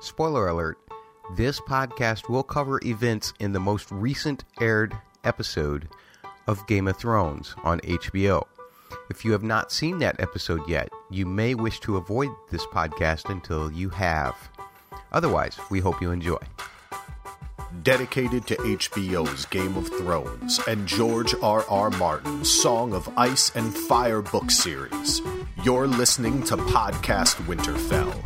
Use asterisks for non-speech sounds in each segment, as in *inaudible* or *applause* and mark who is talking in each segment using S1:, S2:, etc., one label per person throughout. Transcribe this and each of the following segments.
S1: Spoiler alert this podcast will cover events in the most recent aired episode of Game of Thrones on HBO. If you have not seen that episode yet, you may wish to avoid this podcast until you have. Otherwise, we hope you enjoy.
S2: Dedicated to HBO's Game of Thrones and George R. R. Martin's Song of Ice and Fire book series, you're listening to Podcast Winterfell.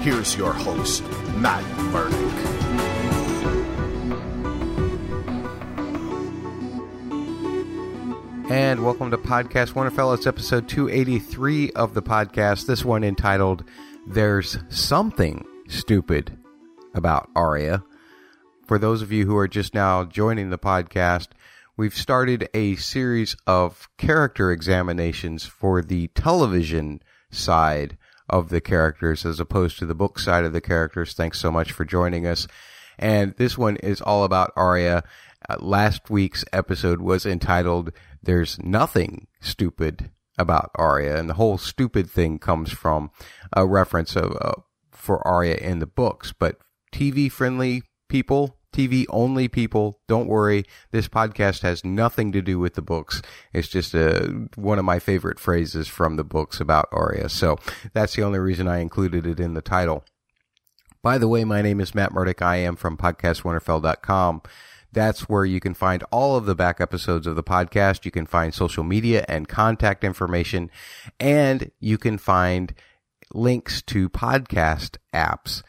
S2: Here's your host, Matt Murdock.
S1: And welcome to Podcast Winterfell. It's episode 283 of the podcast. This one entitled There's Something Stupid About Arya. For those of you who are just now joining the podcast, we've started a series of character examinations for the television side of the characters as opposed to the book side of the characters. Thanks so much for joining us. And this one is all about Arya. Uh, last week's episode was entitled There's Nothing Stupid About Arya. And the whole stupid thing comes from a reference of, uh, for Arya in the books. But TV friendly people, TV only people, don't worry. This podcast has nothing to do with the books. It's just a, one of my favorite phrases from the books about Arya. So that's the only reason I included it in the title. By the way, my name is Matt Murdock. I am from podcastwinterfell.com. That's where you can find all of the back episodes of the podcast. You can find social media and contact information, and you can find links to podcast apps.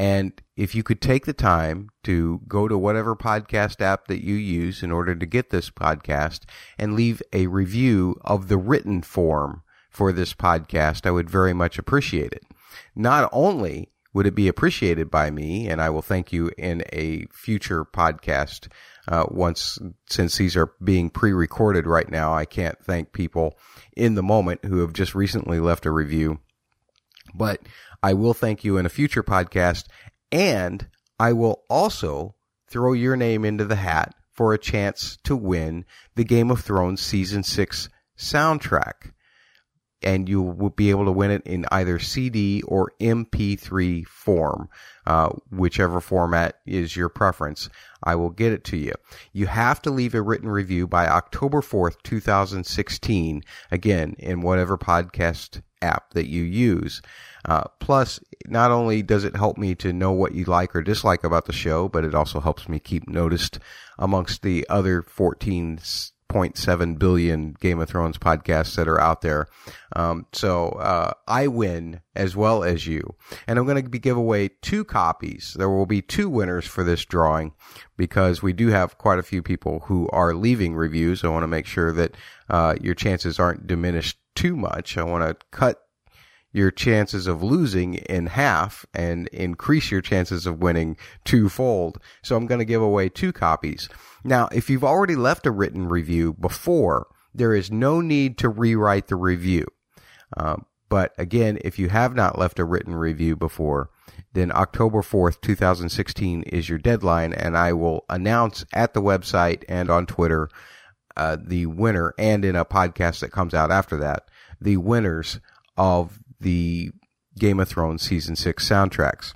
S1: And if you could take the time to go to whatever podcast app that you use in order to get this podcast and leave a review of the written form for this podcast, I would very much appreciate it. Not only would it be appreciated by me, and I will thank you in a future podcast. Uh, once, since these are being pre-recorded right now, I can't thank people in the moment who have just recently left a review. But I will thank you in a future podcast, and I will also throw your name into the hat for a chance to win the Game of Thrones season six soundtrack and you will be able to win it in either CD or MP3 form, uh, whichever format is your preference. I will get it to you. You have to leave a written review by October 4th, 2016, again, in whatever podcast app that you use. Uh, plus, not only does it help me to know what you like or dislike about the show, but it also helps me keep noticed amongst the other 14 0.7 billion Game of Thrones podcasts that are out there. Um, so uh, I win as well as you, and I'm going to be give away two copies. There will be two winners for this drawing because we do have quite a few people who are leaving reviews. I want to make sure that uh, your chances aren't diminished too much. I want to cut your chances of losing in half and increase your chances of winning twofold. So I'm going to give away two copies. Now, if you've already left a written review before, there is no need to rewrite the review. Uh, but again, if you have not left a written review before, then October 4th, 2016 is your deadline, and I will announce at the website and on Twitter uh, the winner, and in a podcast that comes out after that, the winners of the Game of Thrones season six soundtracks.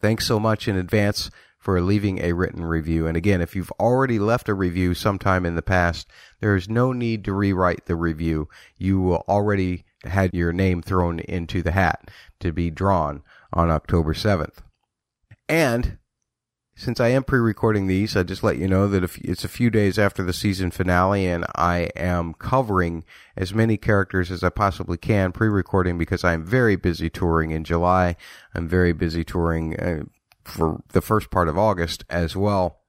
S1: Thanks so much in advance for leaving a written review. And again, if you've already left a review sometime in the past, there is no need to rewrite the review. You already had your name thrown into the hat to be drawn on October 7th. And since I am pre-recording these, I just let you know that it's a few days after the season finale, and I am covering as many characters as I possibly can pre-recording because I'm very busy touring in July. I'm very busy touring uh, for the first part of August as well.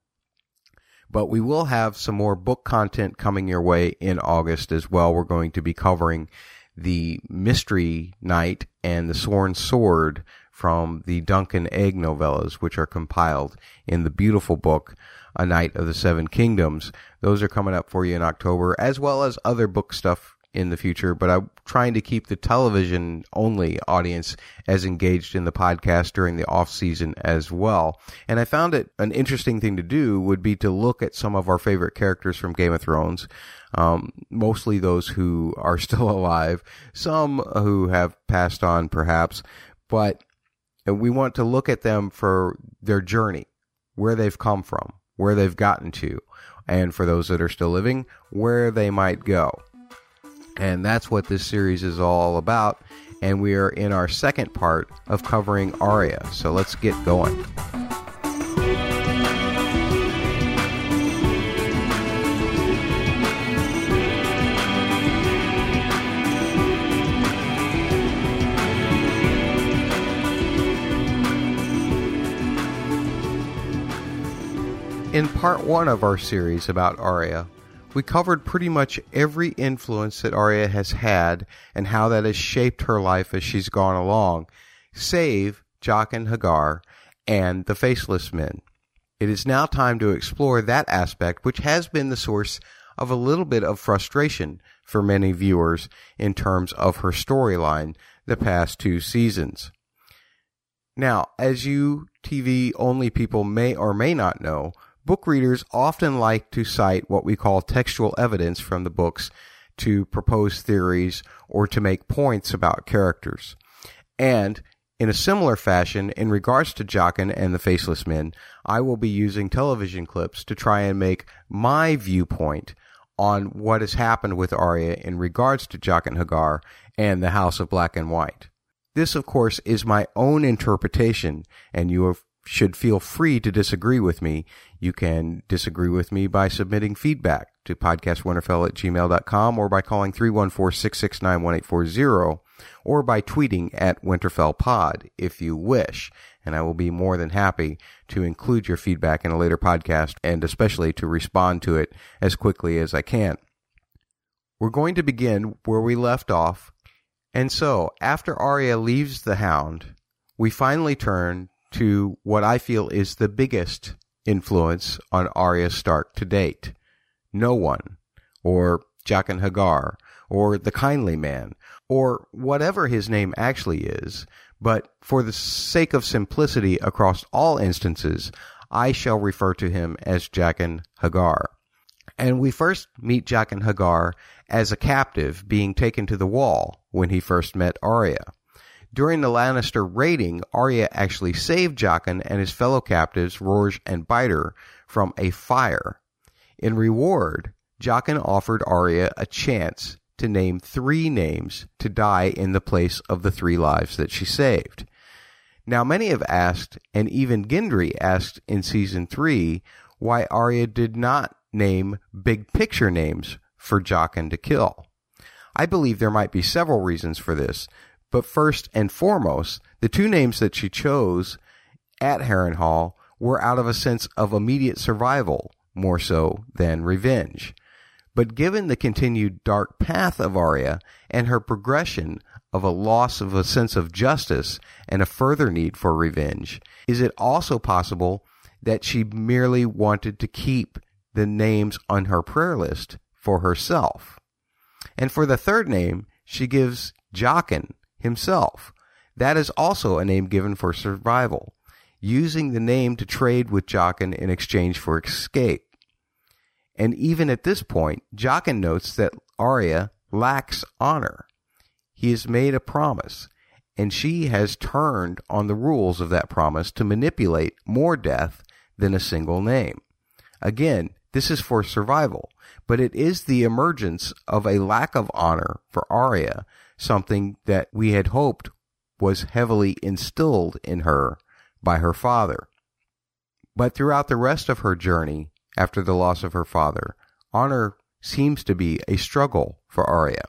S1: But we will have some more book content coming your way in August as well. We're going to be covering the Mystery Knight and the Sworn Sword from the Dunk and Egg novellas, which are compiled in the beautiful book, A Knight of the Seven Kingdoms. Those are coming up for you in October, as well as other book stuff in the future, but I'm trying to keep the television only audience as engaged in the podcast during the off season as well. And I found it an interesting thing to do would be to look at some of our favorite characters from Game of Thrones. Um, mostly those who are *laughs* still alive, some who have passed on perhaps, but we want to look at them for their journey, where they've come from, where they've gotten to, and for those that are still living, where they might go. And that's what this series is all about. And we are in our second part of covering Arya. So let's get going. In part one of our series about Arya, we covered pretty much every influence that Arya has had and how that has shaped her life as she's gone along, save Jaqen H'ghar and the Faceless Men. It is now time to explore that aspect, which has been the source of a little bit of frustration for many viewers in terms of her storyline the past two seasons. Now, as you TV only people may or may not know, book readers often like to cite what we call textual evidence from the books to propose theories or to make points about characters. And in a similar fashion, in regards to Jaqen and the Faceless Men, I will be using television clips to try and make my viewpoint on what has happened with Arya in regards to Jaqen H'ghar and the House of Black and White. This, of course, is my own interpretation, and you have should feel free to disagree with me. You can disagree with me by submitting feedback to podcastwinterfell at gmail.com or by calling 314-669-1840 or by tweeting at winterfellpod if you wish. And I will be more than happy to include your feedback in a later podcast and especially to respond to it as quickly as I can. We're going to begin where we left off. And so, after Arya leaves the Hound, we finally turn to what I feel is the biggest influence on Arya Stark to date. No one, or Jaqen H'ghar, or the Kindly Man, or whatever his name actually is, but for the sake of simplicity across all instances, I shall refer to him as Jaqen H'ghar. And we first meet Jaqen H'ghar as a captive being taken to the wall when he first met Arya. During the Lannister raiding, Arya actually saved Jaqen and his fellow captives, Rorge and Biter, from a fire. In reward, Jaqen offered Arya a chance to name three names to die in the place of the three lives that she saved. Now, many have asked, and even Gendry asked in season three, why Arya did not name big picture names for Jaqen to kill. I believe there might be several reasons for this, but first and foremost, the two names that she chose at Harrenhal were out of a sense of immediate survival more so than revenge. But given the continued dark path of Arya and her progression of a loss of a sense of justice and a further need for revenge, is it also possible that she merely wanted to keep the names on her prayer list for herself? And for the third name, she gives Jaqen himself. That is also a name given for survival, using the name to trade with Jaqen in exchange for escape. And even at this point, Jaqen notes that Arya lacks honor. He has made a promise, and she has turned on the rules of that promise to manipulate more death than a single name. Again, this is for survival, but it is the emergence of a lack of honor for Arya something that we had hoped was heavily instilled in her by her father. But throughout the rest of her journey, after the loss of her father, honor seems to be a struggle for Arya.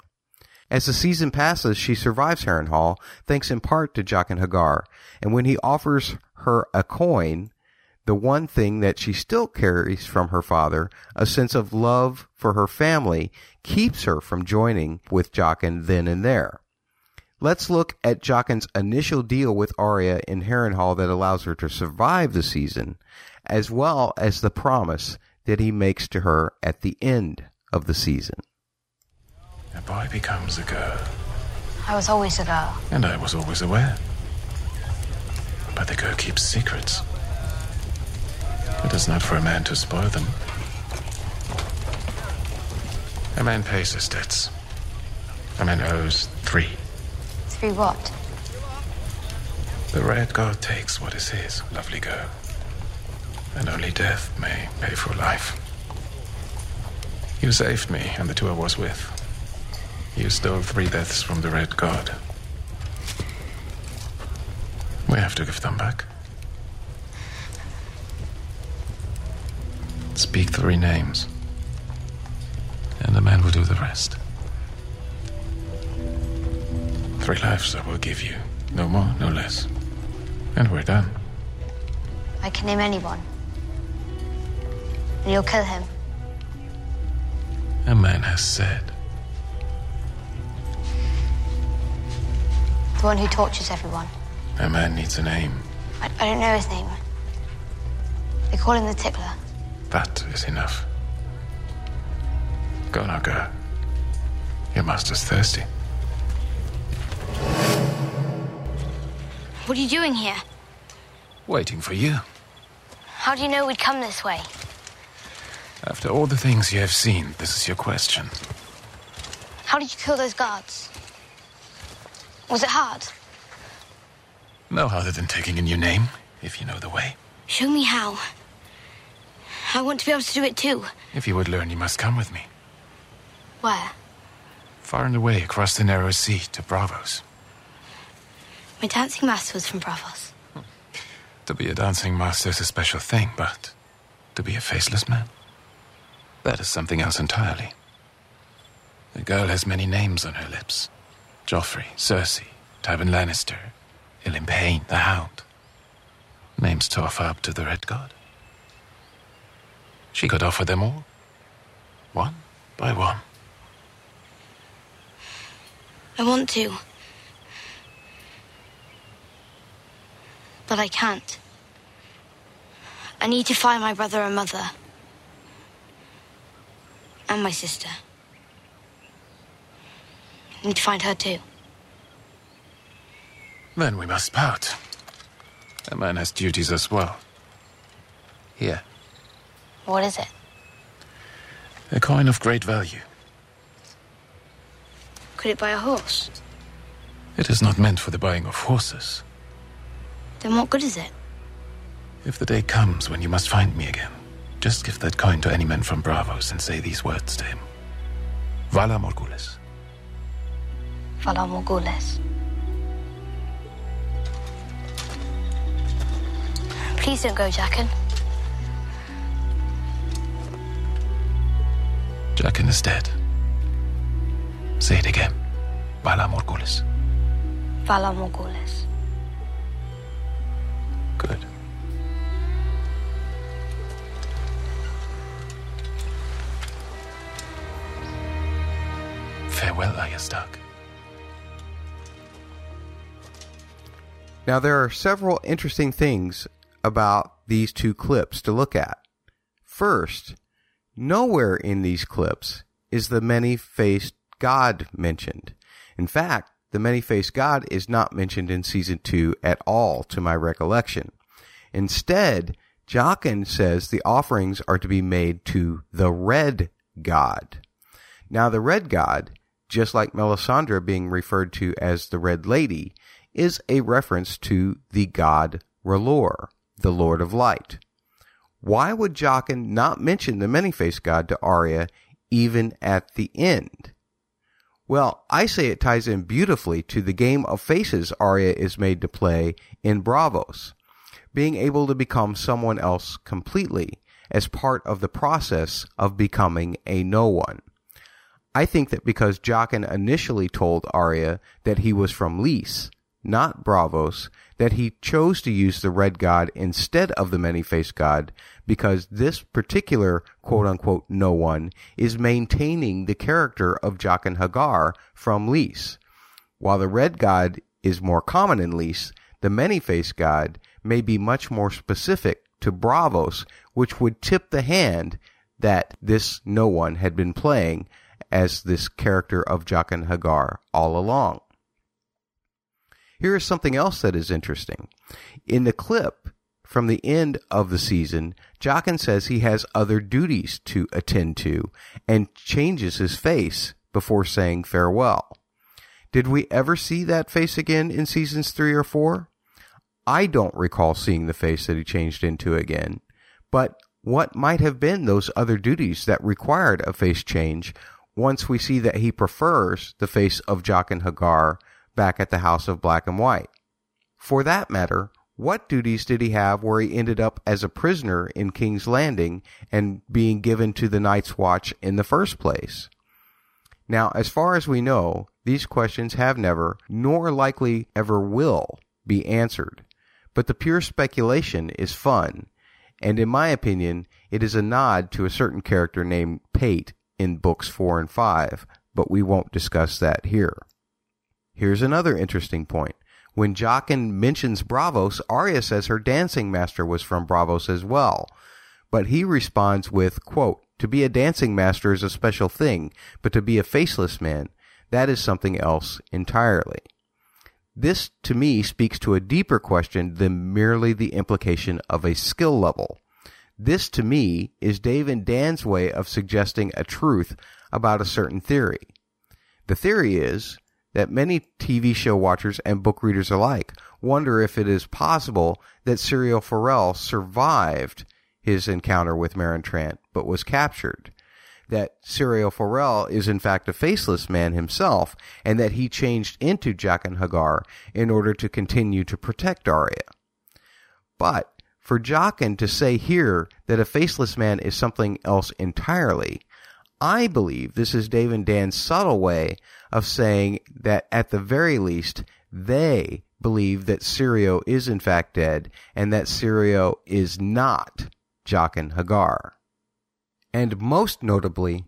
S1: As the season passes, she survives Harrenhal, thanks in part to Jaqen H'ghar, and when he offers her a coin, the one thing that she still carries from her father, a sense of love for her family, keeps her from joining with Jaqen then and there. Let's look at Jaqen's initial deal with Arya in Harrenhal that allows her to survive the season, as well as the promise that he makes to her at the end of the season.
S3: A boy becomes a girl.
S4: I was always a girl.
S3: And I was always aware. But the girl keeps secrets. It is not for a man to spoil them. A man pays his debts. A man owes three.
S4: Three what?
S3: The Red God takes what is his, lovely girl. And only death may pay for life. You saved me and the two I was with. You stole three deaths from the Red God. We have to give them back. Speak three names, and the man will do the rest. Three lives I will give you. No more, no less. And we're done.
S4: I can name anyone. And you'll kill him.
S3: A man has said.
S4: The one who tortures everyone.
S3: A man needs a name.
S4: I, I don't know his name. They call him the Tickler.
S3: That is enough. Go now, girl. Your master's thirsty.
S4: What are you doing here?
S3: Waiting for you.
S4: How do you know we'd come this way?
S3: After all the things you have seen, this is your question.
S4: How did you kill those guards? Was it hard?
S3: No harder than taking a new name, if you know the way.
S4: Show me how. I want to be able to do it too.
S3: If you would learn, you must come with me.
S4: Where?
S3: Far and away across the narrow sea to Braavos.
S4: My dancing master was from Braavos. *laughs*
S3: To be a dancing master is a special thing, but to be a faceless man? That is something else entirely. The girl has many names on her lips. Joffrey, Cersei, Tywin Lannister, Ilyn Payne, the Hound. Names to offer up to the Red God. She could offer them all, one by one.
S4: I want to. But I can't. I need to find my brother and mother. And my sister. I need to find her too.
S3: Then we must part. A man has duties as well. Here,
S4: What is it?
S3: a coin of great value.
S4: Could it buy a horse?
S3: It is not meant for the buying of horses.
S4: Then what good is it?
S3: If the day comes when you must find me again, just give that coin to any man from Braavos and say these words to him. Valar Morghulis.
S4: Valar Morghulis. Please don't go, Jaqen.
S3: Jaqen is dead. Say it again. Valar Morghulis.
S4: Valar Morghulis.
S3: Good. Farewell, Arya Stark.
S1: Now, there are several interesting things about these two clips to look at. First, nowhere in these clips is the many faced God mentioned. In fact, the many faced God is not mentioned in season two at all, to my recollection. Instead, Jaqen says the offerings are to be made to the red God. Now, the red God, just like Melisandre being referred to as the Red Lady, is a reference to the god R'hllor, the Lord of Light. Why would Jaqen not mention the many-faced god to Arya even at the end? Well, I say it ties in beautifully to the game of faces Arya is made to play in Braavos, being able to become someone else completely as part of the process of becoming a no one. I think that because Jaqen initially told Arya that he was from Lys, not Braavos, that he chose to use the Red God instead of the Many-Faced God because this particular quote-unquote no one is maintaining the character of Jaqen Hagar from Lys. While the Red God is more common in Lys, the Many-Faced God may be much more specific to Braavos, which would tip the hand that this no one had been playing as this character of Jaqen H'ghar all along. Here is something else that is interesting. In the clip from the end of the season, Jaqen says he has other duties to attend to and changes his face before saying farewell. Did we ever see that face again in seasons three or four? I don't recall seeing the face that he changed into again, but what might have been those other duties that required a face change once we see that he prefers the face of Jaqen H'ghar back at the House of Black and White? For that matter, what duties did he have where he ended up as a prisoner in King's Landing and being given to the Night's Watch in the first place? Now, as far as we know, these questions have never, nor likely ever will, be answered. But the pure speculation is fun, and in my opinion, it is a nod to a certain character named Pate in books 4 and 5, but we won't discuss that here. Here's another interesting point. When Jaqen mentions Braavos, Arya says her dancing master was from Braavos as well. But he responds with, quote, To be a dancing master is a special thing, but to be a faceless man, that is something else entirely. This, to me, speaks to a deeper question than merely the implication of a skill level. This, to me, is Dave and Dan's way of suggesting a truth about a certain theory. The theory is that many TV show watchers and book readers alike wonder if it is possible that Syrio Forel survived his encounter with Meryn Trant, but was captured. That Syrio Forel is in fact a faceless man himself, and that he changed into Jaqen H'ghar in order to continue to protect Arya. But for Jaqen to say here that a faceless man is something else entirely, I believe this is Dave and Dan's subtle way of saying that at the very least, they believe that Syrio is in fact dead and that Syrio is not Jaqen H'ghar. And most notably,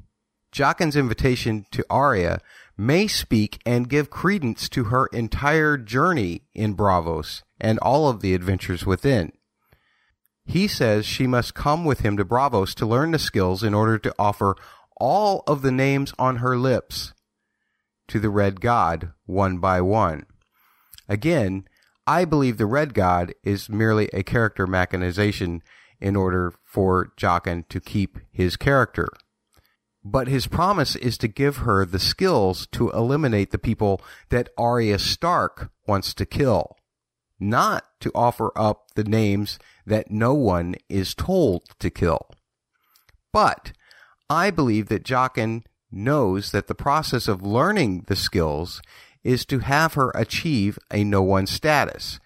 S1: Jaqen's invitation to Arya may speak and give credence to her entire journey in Braavos and all of the adventures within. He says she must come with him to Braavos to learn the skills in order to offer all of the names on her lips to the Red God one by one. Again, I believe the Red God is merely a character mechanization in order for Jaqen to keep his character. But his promise is to give her the skills to eliminate the people that Arya Stark wants to kill, not to offer up the names that no one is told to kill. But I believe that Jaqen knows that the process of learning the skills is to have her achieve a no one status,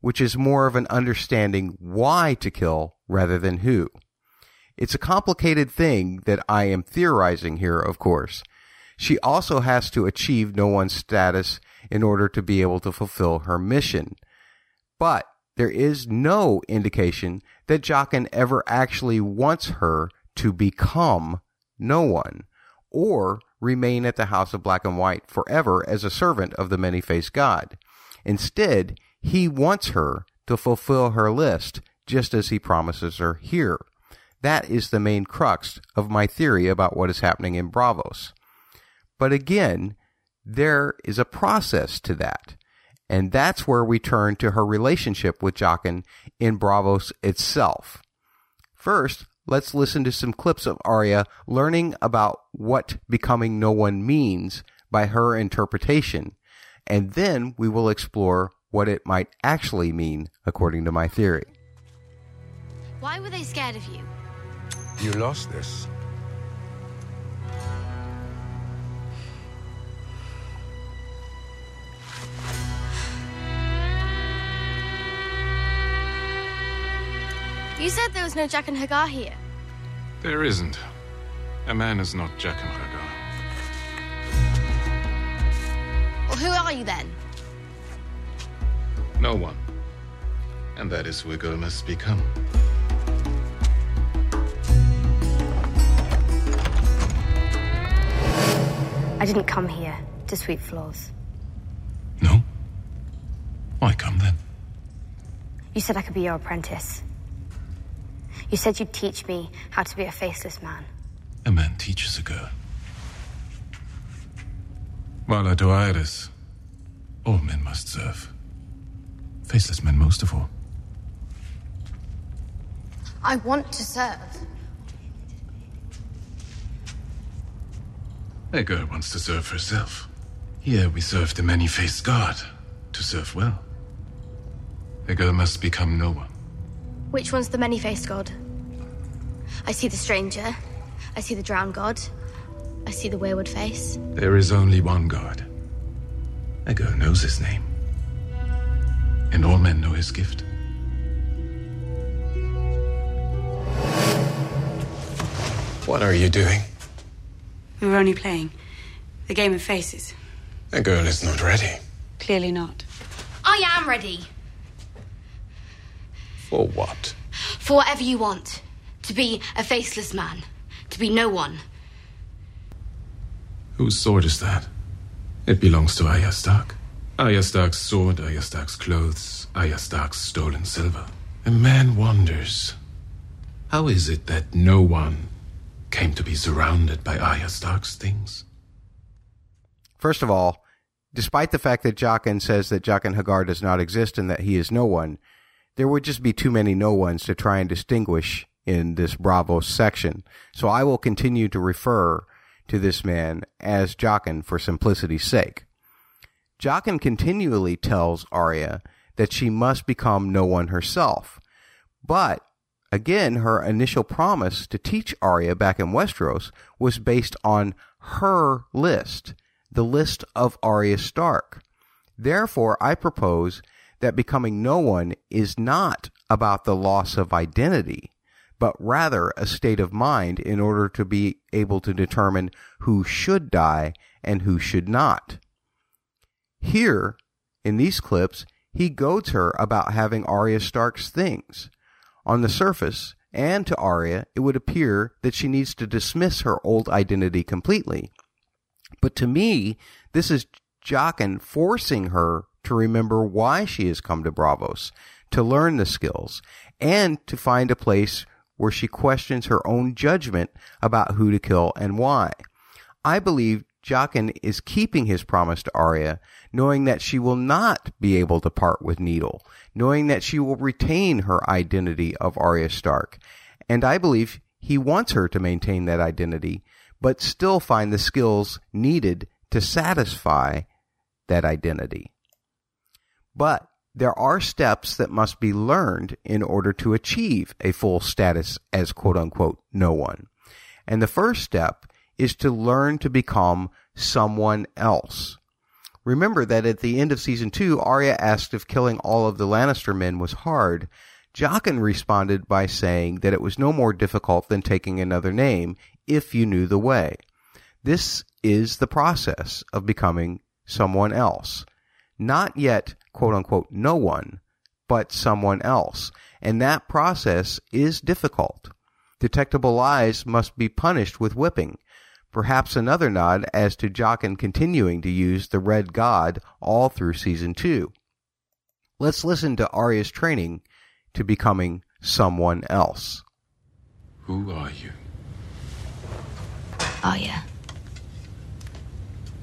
S1: which is more of an understanding why to kill rather than who. It's a complicated thing that I am theorizing here, of course. She also has to achieve no one status in order to be able to fulfill her mission. But there is no indication that Jaqen ever actually wants her to become no one, or remain at the house of black and white forever as a servant of the many faced God. Instead, he wants her to fulfill her list just as he promises her here. That is the main crux of my theory about what is happening in Braavos. But again, there is a process to that. And that's where we turn to her relationship with Jaqen in Braavos itself. First, let's listen to some clips of Arya learning about what becoming no one means by her interpretation, and then we will explore what it might actually mean according to my theory.
S4: Why were they scared of you?
S5: You lost this.
S4: You said there was no Jaqen H'ghar here.
S3: There isn't. A man is not Jaqen H'ghar.
S4: Well, who are you then?
S3: No one. And that is who a must become.
S6: I didn't come here to sweep floors.
S3: No? Why come then?
S6: You said I could be your apprentice. You said you'd teach me how to be a faceless man.
S3: A man teaches a girl. Valar Dohaeris. All men must serve. Faceless men most of all.
S4: I want to serve.
S3: A girl wants to serve herself. Here we serve the many-faced god to serve well. A girl must become no one.
S6: Which one's the many-faced god? I see the stranger. I see the drowned god. I see the wayward face.
S3: There is only one god. A girl knows his name. And all men know his gift.
S5: What are you doing?
S7: We were only playing. The game of faces.
S5: The girl is not ready.
S7: Clearly not.
S4: I am ready.
S5: For what?
S4: For whatever you want. To be a faceless man. To be no one.
S3: Whose sword is that? It belongs to Arya Stark. Arya Stark's sword, Arya Stark's clothes, Arya Stark's stolen silver. A man wonders how is it that no one came to be surrounded by Arya Stark's things?
S1: First of all, despite the fact that Jaqen says that Jaqen H'ghar does not exist and that he is no one, there would just be too many no ones to try and distinguish in this Bravo section. So I will continue to refer to this man as Jaqen for simplicity's sake. Jaqen continually tells Arya that she must become no one herself. But again, her initial promise to teach Arya back in Westeros was based on her list, the list of Arya Stark. Therefore, I propose that becoming no one is not about the loss of identity, but rather a state of mind in order to be able to determine who should die and who should not. Here, in these clips, he goads her about having Arya Stark's things. On the surface, and to Arya, it would appear that she needs to dismiss her old identity completely. But to me, this is Jaqen forcing her to remember why she has come to Braavos, to learn the skills, and to find a place where she questions her own judgment about who to kill and why. I believe Jaqen is keeping his promise to Arya, knowing that she will not be able to part with Needle, knowing that she will retain her identity of Arya Stark. And I believe he wants her to maintain that identity, but still find the skills needed to satisfy that identity. But there are steps that must be learned in order to achieve a full status as quote unquote no one. And the first step is to learn to become someone else. Remember that at the end of season two, Arya asked if killing all of the Lannister men was hard. Jaqen responded by saying that it was no more difficult than taking another name if you knew the way. This is the process of becoming someone else. Not yet, quote unquote, no one, but someone else. And that process is difficult. Detectable lies must be punished with whipping. Perhaps another nod as to Jaqen continuing to use the Red God all through season two. Let's listen to Arya's training to becoming someone else.
S3: Who are you?
S6: Arya.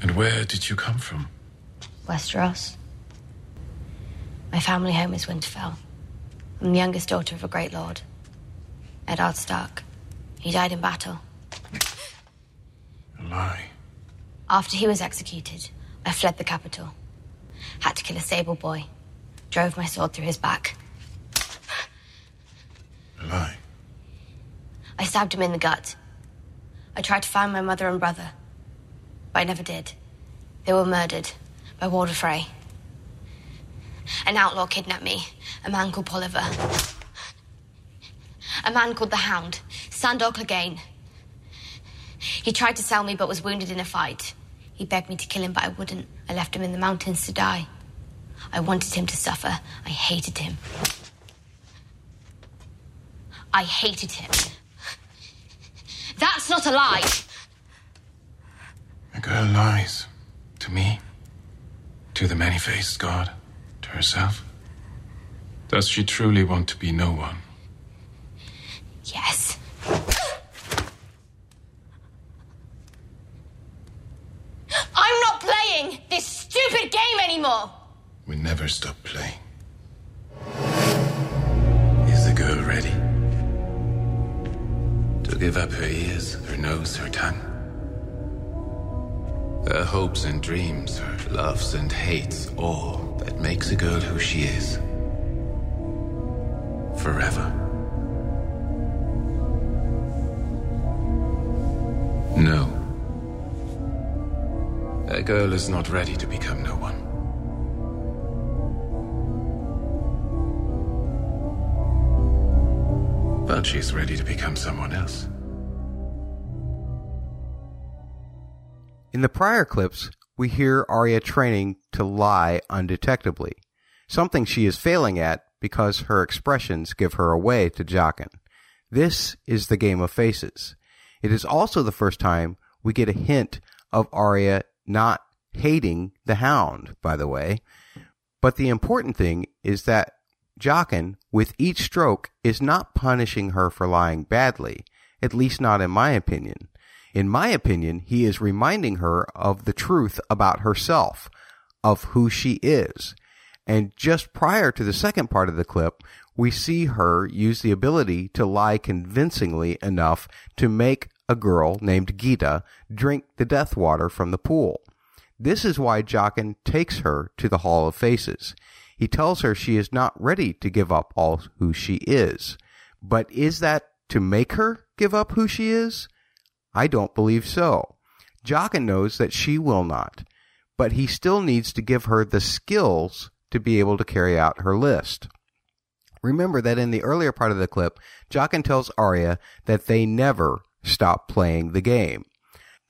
S3: And where did you come from?
S6: Westeros. My family home is Winterfell. I'm the youngest daughter of a great lord, Eddard Stark. He died in battle.
S3: A lie.
S6: After he was executed, I fled the capital. Had to kill a sable boy. Drove my sword through his back.
S3: A lie.
S6: I stabbed him in the gut. I tried to find my mother and brother, but I never did. They were murdered by Walder Frey. An outlaw kidnapped me, a man called Polliver. A man called the Hound, Sandor Clegane. He tried to sell me but was wounded in a fight. He begged me to kill him, but I wouldn't. I left him in the mountains to die. I wanted him to suffer. I hated him. I hated him. That's not a lie.
S3: A girl lies. To me. To the many faced God. To herself. Does she truly want to be no one?
S6: Yes. I'm not playing! This stupid game anymore.
S3: We never stop playing. Is the girl ready? To give up her ears, her nose, her tongue? Her hopes and dreams, her loves and hates, all that makes a girl who she is. Forever. No. A girl is not ready to become no one. But she's ready to become someone else.
S1: In the prior clips, we hear Arya training to lie undetectably, something she is failing at because her expressions give her away to Jaqen. This is the Game of Faces. It is also the first time we get a hint of Arya not hating the Hound, by the way. But the important thing is that Jaqen, with each stroke, is not punishing her for lying badly, at least not in my opinion. In my opinion, he is reminding her of the truth about herself, of who she is. And just prior to the second part of the clip, we see her use the ability to lie convincingly enough to make a girl named Gita drink the death water from the pool. This is why Jaqen takes her to the Hall of Faces. He tells her she is not ready to give up all who she is. But is that to make her give up who she is? I don't believe so. Jaqen knows that she will not, but he still needs to give her the skills to be able to carry out her list. Remember that in the earlier part of the clip, Jaqen tells Arya that they never stop playing the game.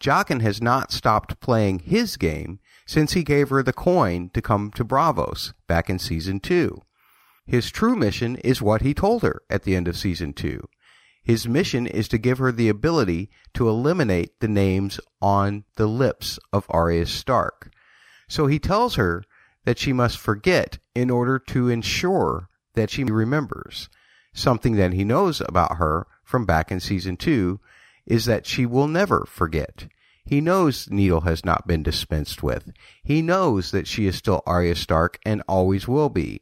S1: Jaqen has not stopped playing his game since he gave her the coin to come to Braavos back in season 2. His true mission is what he told her at the end of season 2. His mission is to give her the ability to eliminate the names on the lips of Arya Stark. So he tells her that she must forget in order to ensure that she remembers. Something that he knows about her from back in season 2 is that she will never forget. He knows Needle has not been dispensed with. He knows that she is still Arya Stark and always will be.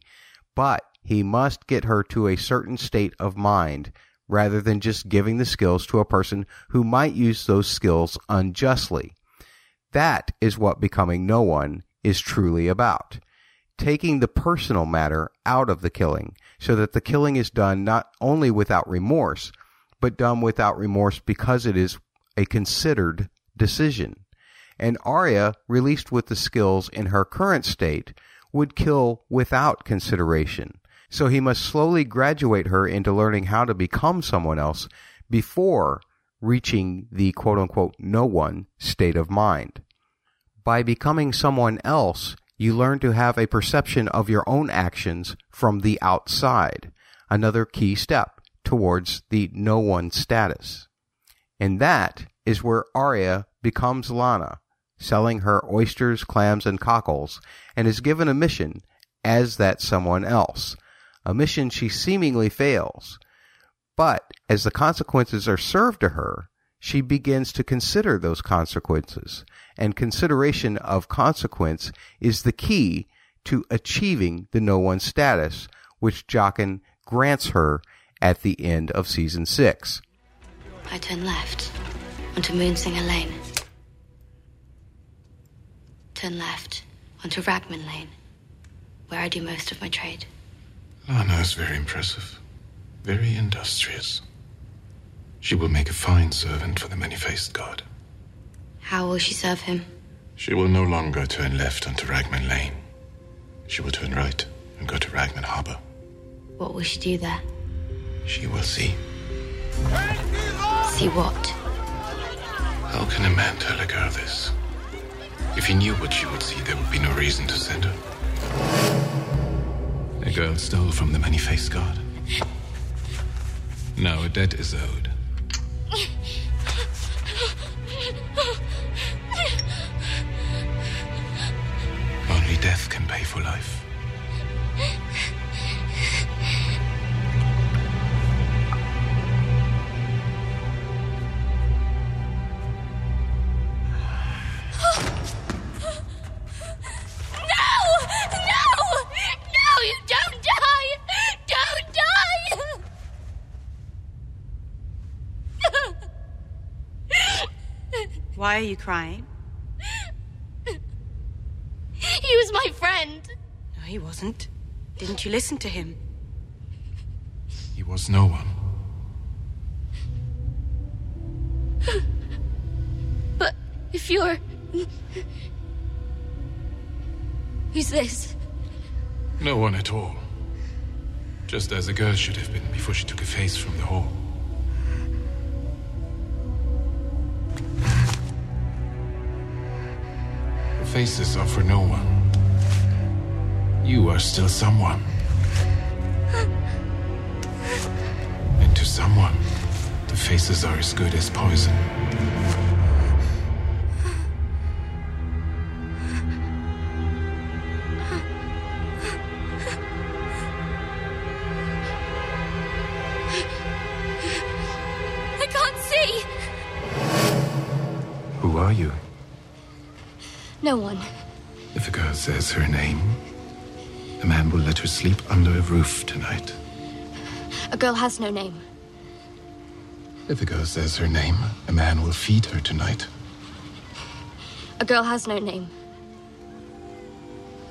S1: But he must get her to a certain state of mind rather than just giving the skills to a person who might use those skills unjustly. That is what becoming no one is truly about. Taking the personal matter out of the killing so that the killing is done not only without remorse, but done without remorse because it is a considered decision. And Arya, released with the skills in her current state, would kill without consideration. So he must slowly graduate her into learning how to become someone else before reaching the quote unquote no one state of mind. By becoming someone else, you learn to have a perception of your own actions from the outside, another key step towards the no one status. And that is where Arya becomes Lana, selling her oysters, clams, and cockles, and is given a mission as that someone else, a mission she seemingly fails. But as the consequences are served to her, she begins to consider those consequences, and consideration of consequence is the key to achieving the no one status, which Jaqen grants her at the end of season six.
S6: I turn left onto Moonsinger Lane. Turn left onto Ragman Lane, where I do most of my trade.
S3: Ah, Lana is very impressive, very industrious. She will make a fine servant for the many faced god.
S6: How will she serve him?
S3: She will no longer turn left onto Ragman Lane. She will turn right and go to Ragman Harbor.
S6: What will she do there?
S3: She will see.
S6: See what?
S3: How can a man tell a girl this? If he knew what she would see, there would be no reason to send her. A girl stole from the many faced god. Now a debt is owed. Only death can pay for life.
S7: Why are you crying?
S6: He was my friend.
S7: No, he wasn't. Didn't you listen to him?
S3: He was no one.
S6: But if you're. Who's this?
S3: No one at all. Just as a girl should have been before she took a face from the hall. Faces are for no one. You are still someone. And to someone, the faces are as good as poison. Says her name, a man will let her sleep under a roof tonight.
S6: A girl has no name.
S3: If a girl says her name, a man will feed her tonight.
S6: A girl has no name.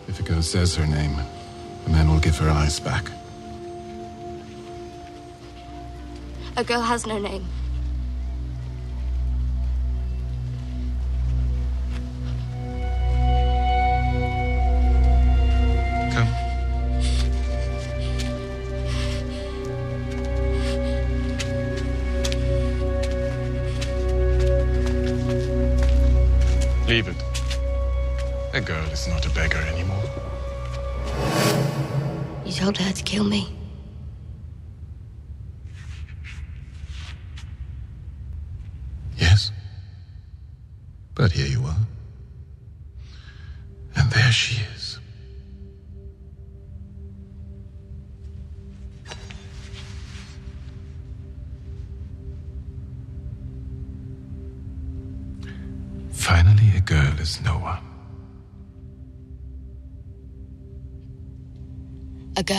S3: If a girl says her name, a man will give her eyes back.
S6: A girl has no name.
S3: Leave it. A girl is not a beggar anymore.
S6: You told her to kill me.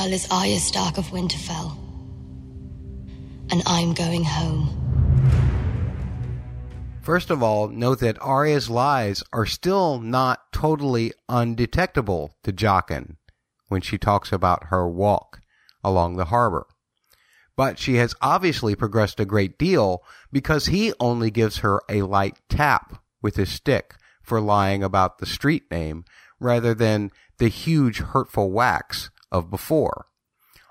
S3: A girl is
S6: Arya Stark of Winterfell. And I'm going home.
S1: First of all, note that Arya's lies are still not totally undetectable to Jaqen when she talks about her walk along the harbor. But she has obviously progressed a great deal because he only gives her a light tap with his stick for lying about the street name rather than the huge hurtful whacks of before.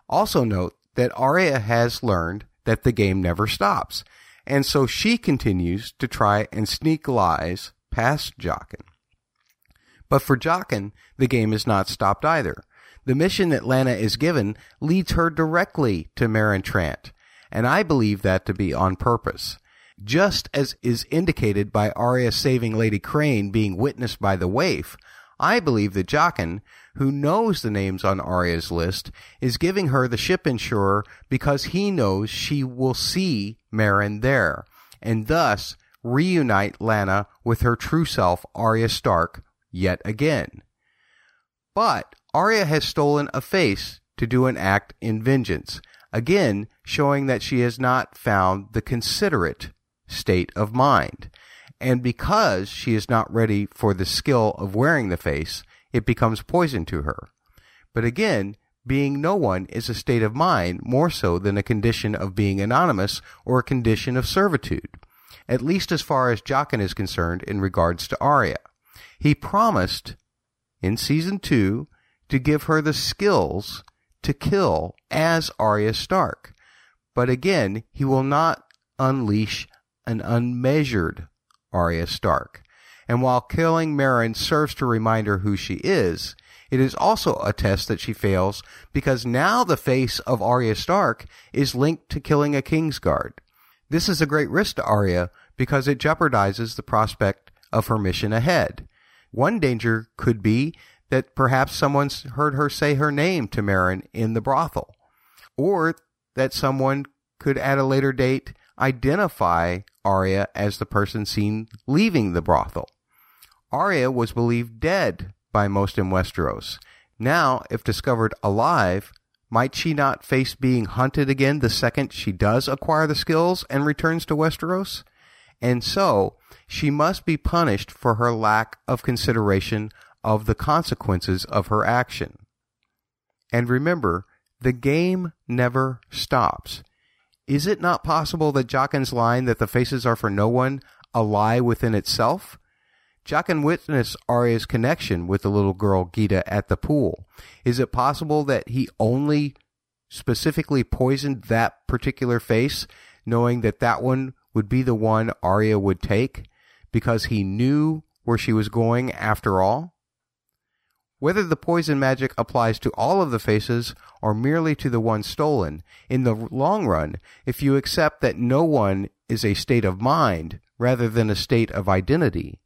S1: Also note that Arya has learned that the game never stops, and so she continues to try and sneak lies past Jaqen. But for Jaqen, the game is not stopped either. The mission that Lanna is given leads her directly to Meryn Trant, and I believe that to be on purpose. Just as is indicated by Arya saving Lady Crane being witnessed by the waif, I believe that Jaqen, who knows the names on Arya's list, is giving her the ship insurer because he knows she will see Meryn there, and thus reunite Lanna with her true self, Arya Stark, yet again. But Arya has stolen a face to do an act in vengeance, again showing that she has not found the considerate state of mind. And because she is not ready for the skill of wearing the face, it becomes poison to her. But again, being no one is a state of mind more so than a condition of being anonymous or a condition of servitude, at least as far as Jaqen is concerned in regards to Arya. He promised in season two to give her the skills to kill as Arya Stark. But again, he will not unleash an unmeasured Arya Stark. And while killing Meryn serves to remind her who she is, it is also a test that she fails because now the face of Arya Stark is linked to killing a Kingsguard. This is a great risk to Arya because it jeopardizes the prospect of her mission ahead. One danger could be that perhaps someone's heard her say her name to Meryn in the brothel, or that someone could at a later date identify Arya as the person seen leaving the brothel. Arya was believed dead by most in Westeros. Now, if discovered alive, might she not face being hunted again the second she does acquire the skills and returns to Westeros? and so she must be punished for her lack of consideration of the consequences of her action. And remember, the game never stops. Is it not possible that Jaqen's line that the faces are for no one a lie within itself? Jaqen witnessed Arya's connection with the little girl Gyda at the pool. Is it possible that he only specifically poisoned that particular face, knowing that that one would be the one Arya would take, because he knew where she was going after all? Whether the poison magic applies to all of the faces or merely to the one stolen, in the long run, if you accept that no one is a state of mind rather than a state of identity,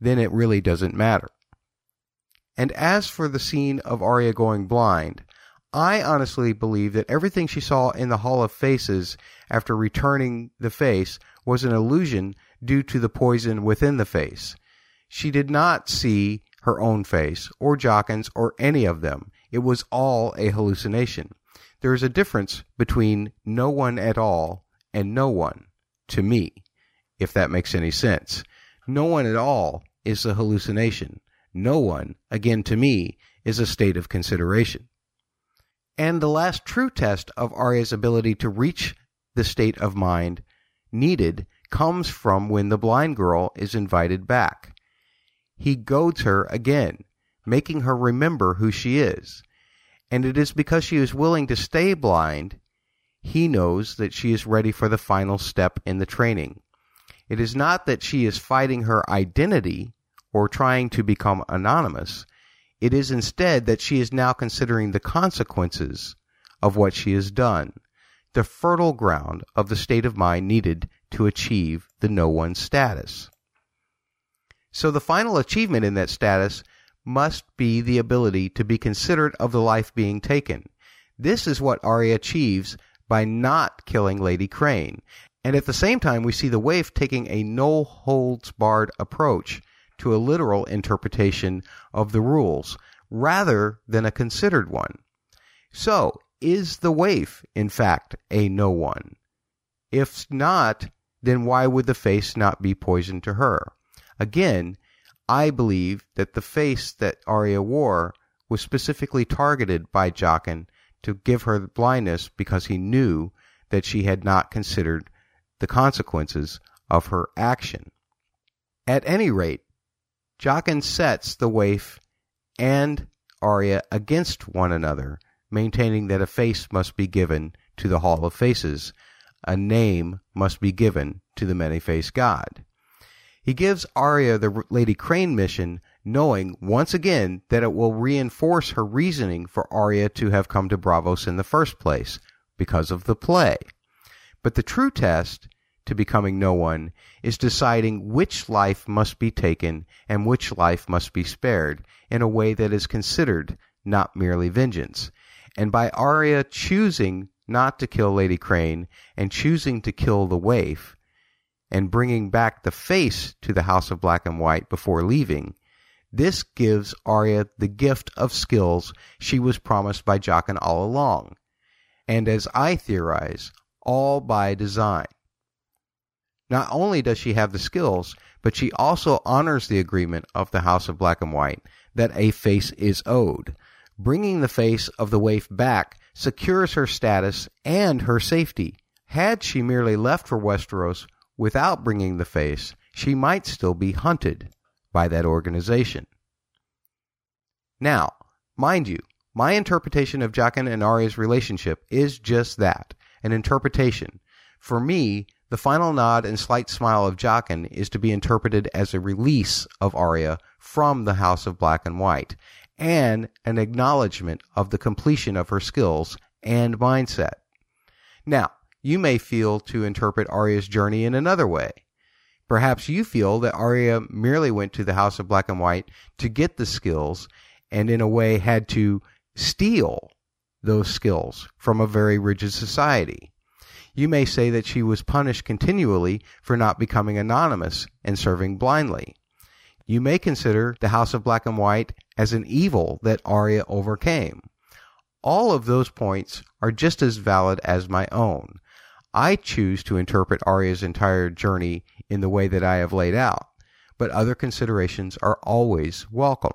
S1: then it really doesn't matter. And as for the scene of Arya going blind, I honestly believe that everything she saw in the Hall of Faces after returning the face was an illusion due to the poison within the face. She did not see her own face, or Jaqen's, or any of them. It was all a hallucination. There is a difference between no one at all and no one, to me, if that makes any sense. No one at all is a hallucination. No one, again to me, is a state of consideration. And the last true test of Arya's ability to reach the state of mind needed comes from when the blind girl is invited back he goads her again, making her remember who she is. And it is because she is willing to stay blind, he knows that she is ready for the final step in the training. It is not that she is fighting her identity or trying to become anonymous. It is instead that she is now considering the consequences of what she has done, the fertile ground of the state of mind needed to achieve the no one status. So the final achievement in that status must be the ability to be considerate of the life being taken. This is what Arya achieves by not killing Lady Crane. And at the same time, we see the waif taking a no holds barred approach to a literal interpretation of the rules rather than a considered one. So, is the waif, in fact, a no one? If not, then why would the face not be poisoned to her? Again, I believe that the face that Arya wore was specifically targeted by Jaqen to give her blindness because he knew that she had not considered the consequences of her action. At any rate, Jaqen sets the waif and Arya against one another, maintaining that a face must be given to the Hall of Faces, a name must be given to the many-faced god. He gives Arya the Lady Crane mission, knowing once again that it will reinforce her reasoning for Arya to have come to Braavos in the first place because of the play. But the true test to becoming no one is deciding which life must be taken and which life must be spared in a way that is considered, not merely vengeance. And by Arya choosing not to kill Lady Crane and choosing to kill the waif, and bringing back the face to the House of Black and White before leaving, this gives Arya the gift of skills she was promised by Jaqen all along, and as I theorize, all by design. Not only does she have the skills, but she also honors the agreement of the House of Black and White that a face is owed. Bringing the face of the waif back secures her status and her safety. Had she merely left for Westeros without bringing the face, she might still be hunted by that organization. Now, mind you, my interpretation of Jaqen and Arya's relationship is just that, an interpretation. For me, the final nod and slight smile of Jaqen is to be interpreted as a release of Arya from the House of Black and White, and an acknowledgement of the completion of her skills and mindset. Now, you may feel to interpret Arya's journey in another way. Perhaps you feel that Arya merely went to the House of Black and White to get the skills and in a way had to steal those skills from a very rigid society. You may say that she was punished continually for not becoming anonymous and serving blindly. You may consider the House of Black and White as an evil that Arya overcame. All of those points are just as valid as my own. I choose to interpret Arya's entire journey in the way that I have laid out, but other considerations are always welcome.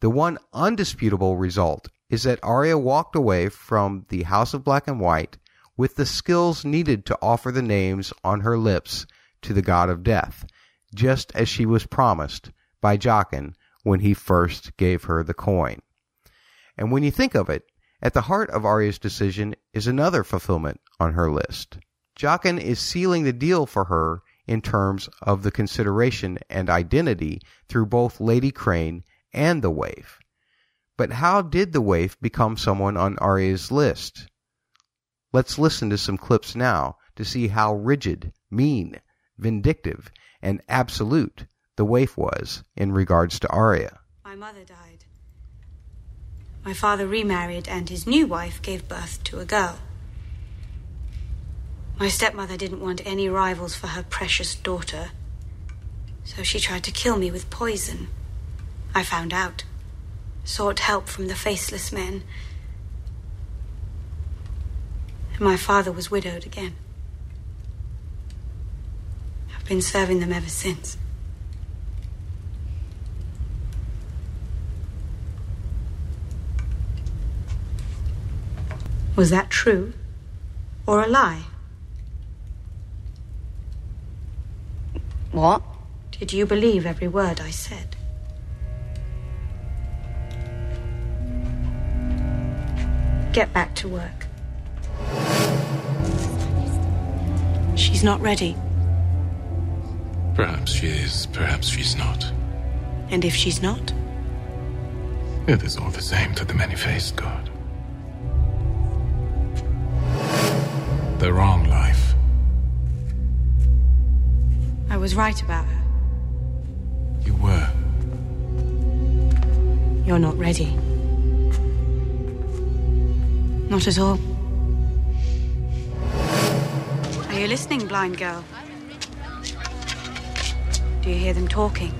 S1: The one undisputable result is that Arya walked away from the House of Black and White with the skills needed to offer the names on her lips to the god of death, just as she was promised by Jaqen when he first gave her the coin. And when you think of it, at the heart of Arya's decision is another fulfillment on her list. Jaqen is sealing the deal for her in terms of the consideration and identity through both Lady Crane and the waif. But how did the waif become someone on Arya's list? Let's listen to some clips now to see how rigid, mean, vindictive, and absolute the waif was in regards to Arya.
S7: My mother died. My father remarried, and his new wife gave birth to a girl. My stepmother didn't want any rivals for her precious daughter, so she tried to kill me with poison. I found out, sought help from the faceless men, and my father was widowed again. I've been serving them ever since. Was that true or a lie?
S6: What?
S7: Did you believe every word I said? Get back to work. She's not ready.
S3: Perhaps she is, perhaps she's not.
S7: And if she's not,
S3: It is all the same to the many-faced god. The wrong life.
S7: I was right about her.
S3: You were.
S7: You're not ready. Not at all. Are you listening, blind girl? Do you hear them talking?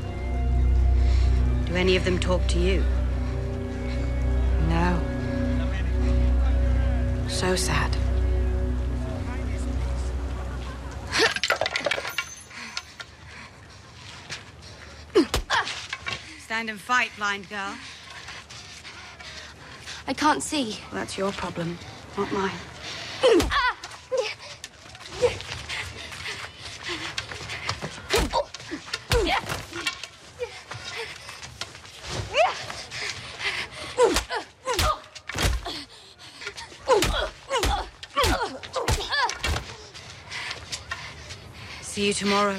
S7: Do any of them talk to you? No. So sad. Stand and fight, blind girl.
S6: I can't see.
S7: Well, that's your problem, not mine. See you tomorrow.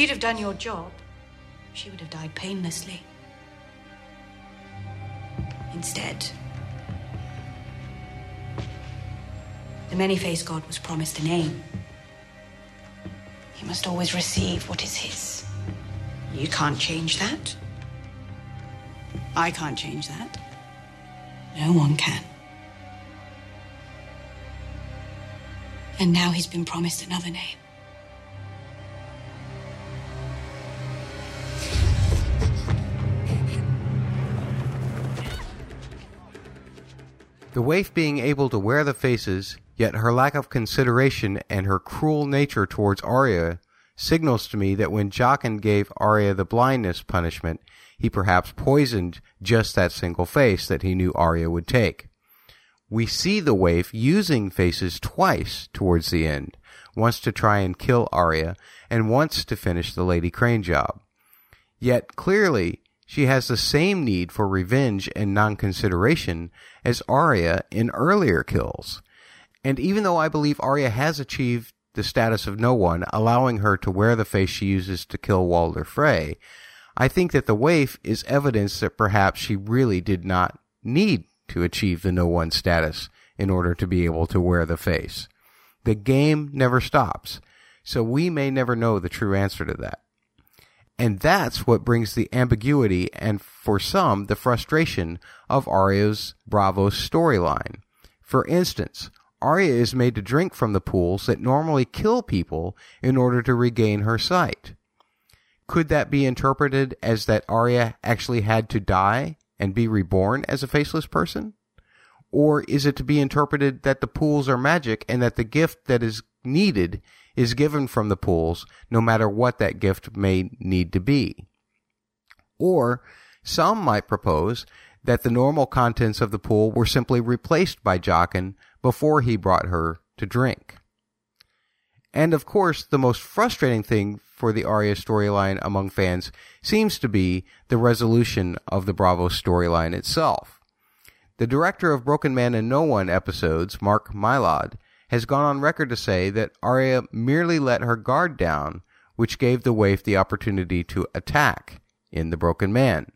S7: You'd have done your job, she would have died painlessly. Instead, the many faced god was promised a name. He must always receive what is his. You can't change that. I can't change that. No one can. And now he's been promised another name.
S1: The waif being able to wear the faces, yet her lack of consideration and her cruel nature towards Arya signals to me that when Jaqen gave Arya the blindness punishment, he perhaps poisoned just that single face that he knew Arya would take. We see the waif using faces twice towards the end, once to try and kill Arya, and once to finish the Lady Crane job. Yet clearly, she has the same need for revenge and non-consideration as Arya in earlier kills. And even though I believe Arya has achieved the status of no one, allowing her to wear the face she uses to kill Walder Frey, I think that the waif is evidence that perhaps she really did not need to achieve the no one status in order to be able to wear the face. The game never stops, so we may never know the true answer to that. And that's what brings the ambiguity and, for some, the frustration of Arya's Braavos storyline. For instance, Arya is made to drink from the pools that normally kill people in order to regain her sight. Could that be interpreted as that Arya actually had to die and be reborn as a faceless person? Or is it to be interpreted that the pools are magic and that the gift that is needed is given from the pools, no matter what that gift may need to be? Or some might propose that the normal contents of the pool were simply replaced by Jaqen before he brought her to drink. And of course, the most frustrating thing for the Arya storyline among fans seems to be the resolution of the Braavos storyline itself. The director of Broken Man and No One episodes, Mark Mylod, has gone on record to say that Arya merely let her guard down, which gave the waif the opportunity to attack in The Broken Man.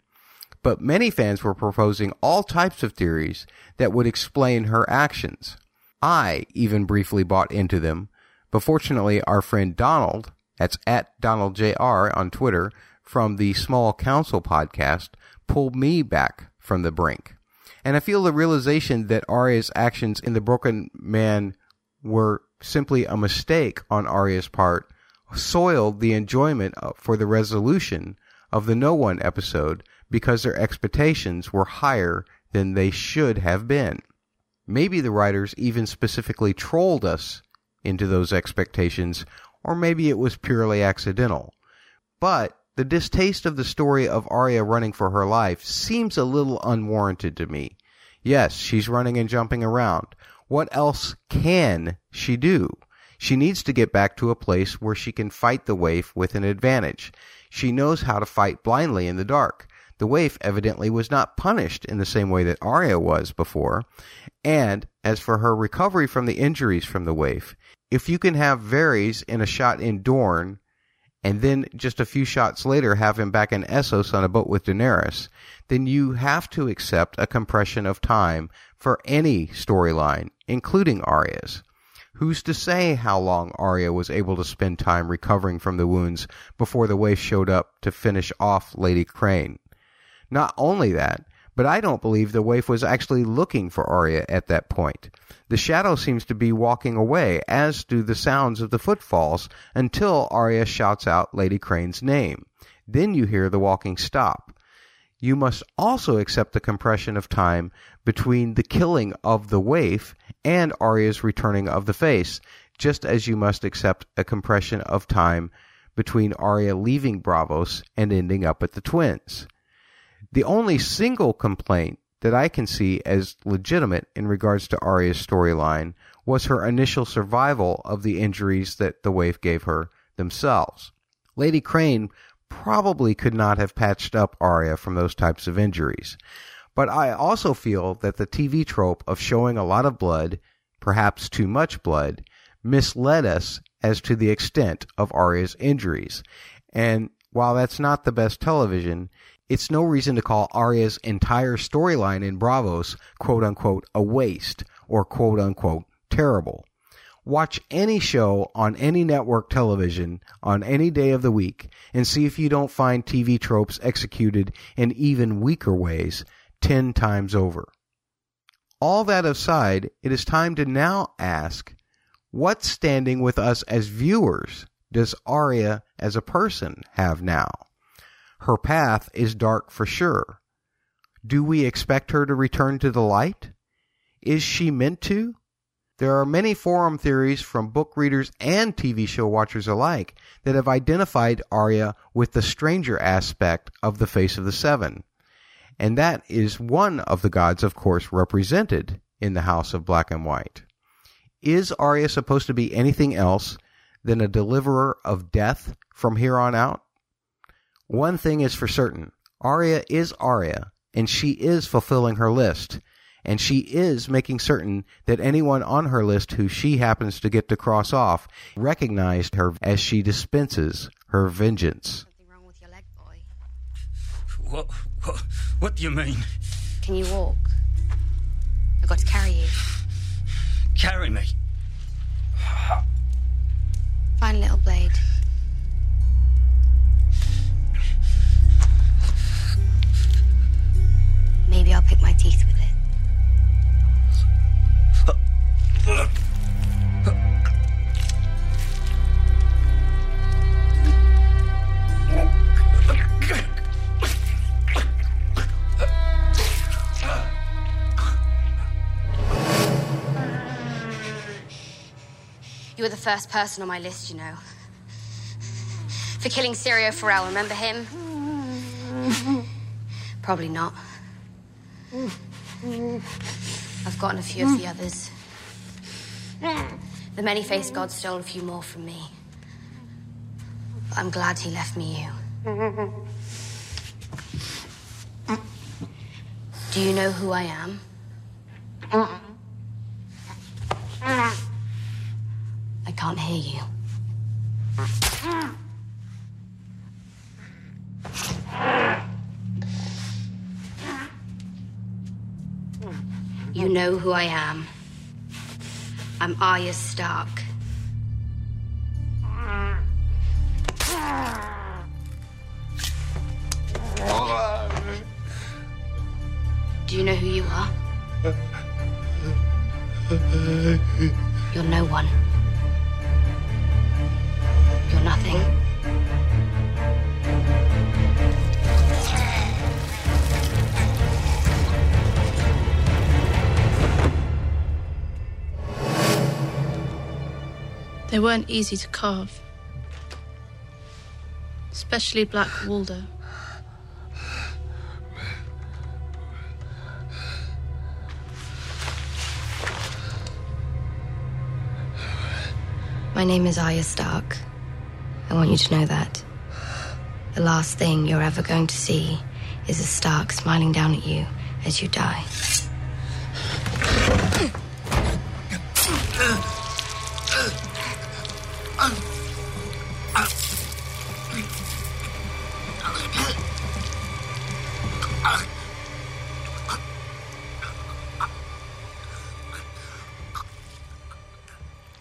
S1: But many fans were proposing all types of theories that would explain her actions. I even briefly bought into them, but fortunately our friend Donald, that's at DonaldJR on Twitter, from the Small Council podcast, pulled me back from the brink. And I feel the realization that Arya's actions in The Broken Man were simply a mistake on Arya's part soiled the enjoyment for the resolution of the No One episode because their expectations were higher than they should have been. Maybe the writers even specifically trolled us into those expectations, or maybe it was purely accidental. But the distaste of the story of Arya running for her life seems a little unwarranted to me. Yes, she's running and jumping around. What else can she do? She needs to get back to a place where she can fight the waif with an advantage. She knows how to fight blindly in the dark. The waif evidently was not punished in the same way that Arya was before. And as for her recovery from the injuries from the waif, if you can have Varys in a shot in Dorne, and then just a few shots later have him back in Essos on a boat with Daenerys, then you have to accept a compression of time for any storyline, including Arya's. Who's to say how long Arya was able to spend time recovering from the wounds before the waif showed up to finish off Lady Crane? Not only that, but I don't believe the waif was actually looking for Arya at that point. The shadow seems to be walking away, as do the sounds of the footfalls, until Arya shouts out Lady Crane's name. Then you hear the walking stop you must also accept the compression of time between the killing of the waif and Arya's returning of the face, just as you must accept a compression of time between Arya leaving Braavos and ending up at the twins. The only single complaint that I can see as legitimate in regards to Arya's storyline was her initial survival of the injuries that the waif gave her themselves. Lady Crane probably could not have patched up Arya from those types of injuries. But I also feel that the TV trope of showing a lot of blood, perhaps too much blood, misled us as to the extent of Arya's injuries. And while that's not the best television, it's no reason to call Arya's entire storyline in Braavos quote unquote a waste or quote unquote terrible. Watch any show on any network television on any day of the week and see if you don't find TV tropes executed in even weaker ways 10 times over. All that aside, it is time to now ask what standing with us as viewers does Arya as a person have now? Her path is dark for sure. Do we expect her to return to the light? Is she meant to? There are many forum theories from book readers and TV show watchers alike that have identified Arya with the stranger aspect of the face of the Seven. And that is one of the gods, of course, represented in the House of Black and White. Is Arya supposed to be anything else than a deliverer of death from here on out? One thing is for certain Arya is Arya, and she is fulfilling her list and she is making certain that anyone on her list who she happens to get to cross off recognized her as she dispenses her vengeance.
S6: Something wrong with your leg, boy.
S8: What, what, what do you mean?
S6: Can you walk? I've got to carry you.
S8: carry me.
S6: Find a little blade. Maybe I'll pick my teeth with it. Uh, You were the first person on my list, you know. For killing Syrio Forel, remember him? Probably not. I've gotten a few of the others. The many faced god stole a few more from me. But I'm glad he left me you. Do you know who I am? I can't hear you. You know who I am. I'm Arya Stark. Do you know who you are? You're no one. Nothing.
S9: They weren't easy to carve, especially Black Walder.
S6: My name is Arya Stark. I want you to know that. The last thing you're ever going to see is a Stark smiling down at you as you die.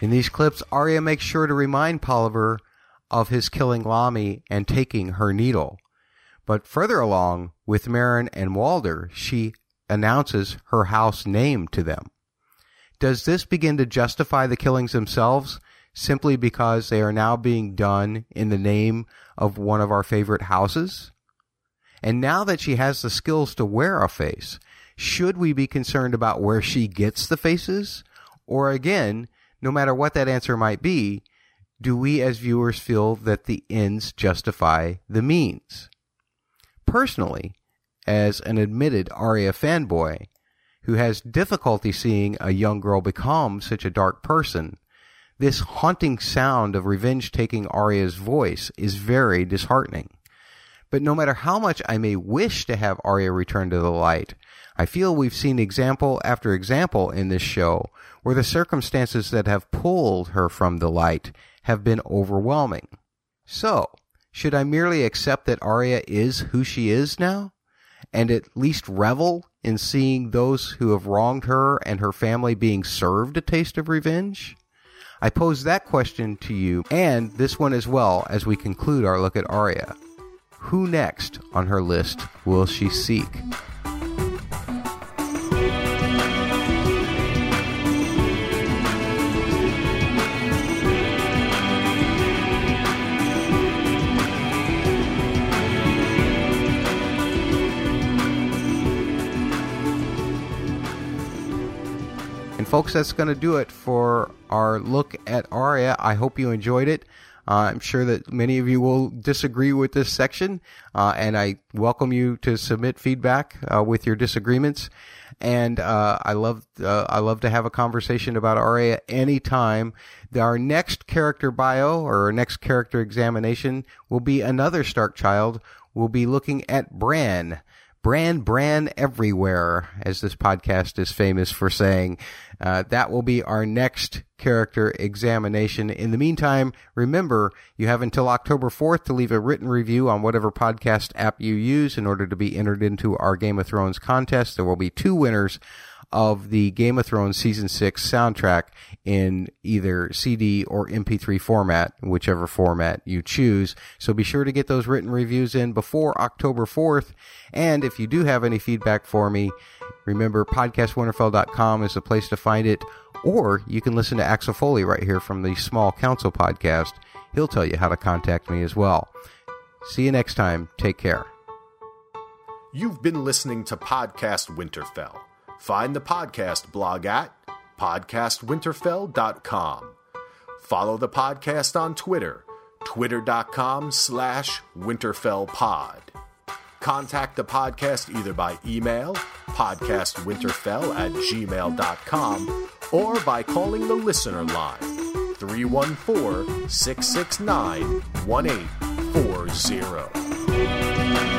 S1: In these clips, Arya makes sure to remind Polliver of his killing Lommy and taking her needle. But further along, with Meryn and Walder, she announces her house name to them. Does this begin to justify the killings themselves simply because they are now being done in the name of one of our favorite houses? And now that she has the skills to wear a face, should we be concerned about where she gets the faces? Or again, no matter what that answer might be, do we as viewers feel that the ends justify the means? Personally, as an admitted Arya fanboy who has difficulty seeing a young girl become such a dark person, this haunting sound of revenge taking Arya's voice is very disheartening. But no matter how much I may wish to have Arya return to the light, I feel we've seen example after example in this show where the circumstances that have pulled her from the light have been overwhelming. So, should I merely accept that Arya is who she is now? And at least revel in seeing those who have wronged her and her family being served a taste of revenge? I pose that question to you and this one as well as we conclude our look at Arya. Who next on her list will she seek? And folks, that's going to do it for our look at Arya. I hope you enjoyed it. Uh, I'm sure that many of you will disagree with this section, uh, and I welcome you to submit feedback uh, with your disagreements. And uh, I love uh, I love to have a conversation about Arya anytime. Our next character bio or our next character examination will be another Stark child. We'll be looking at Bran. Bran, Bran everywhere, as this podcast is famous for saying. Uh, that will be our next character examination. In the meantime, remember, you have until October 4th to leave a written review on whatever podcast app you use in order to be entered into our Game of Thrones contest. There will be two winners of the Game of Thrones season six soundtrack in either CD or MP3 format, whichever format you choose. So be sure to get those written reviews in before October 4th. And if you do have any feedback for me, remember podcastwinterfell.com is the place to find it. Or you can listen to Axel Foley right here from the Small Council podcast. He'll tell you how to contact me as well. See you next time. Take care.
S2: You've been listening to Podcast Winterfell. Find the podcast blog at podcastwinterfell.com. Follow the podcast on Twitter, twitter.com slash winterfellpod. Contact the podcast either by email, podcastwinterfell at gmail.com, or by calling the listener line, 314 669 1840.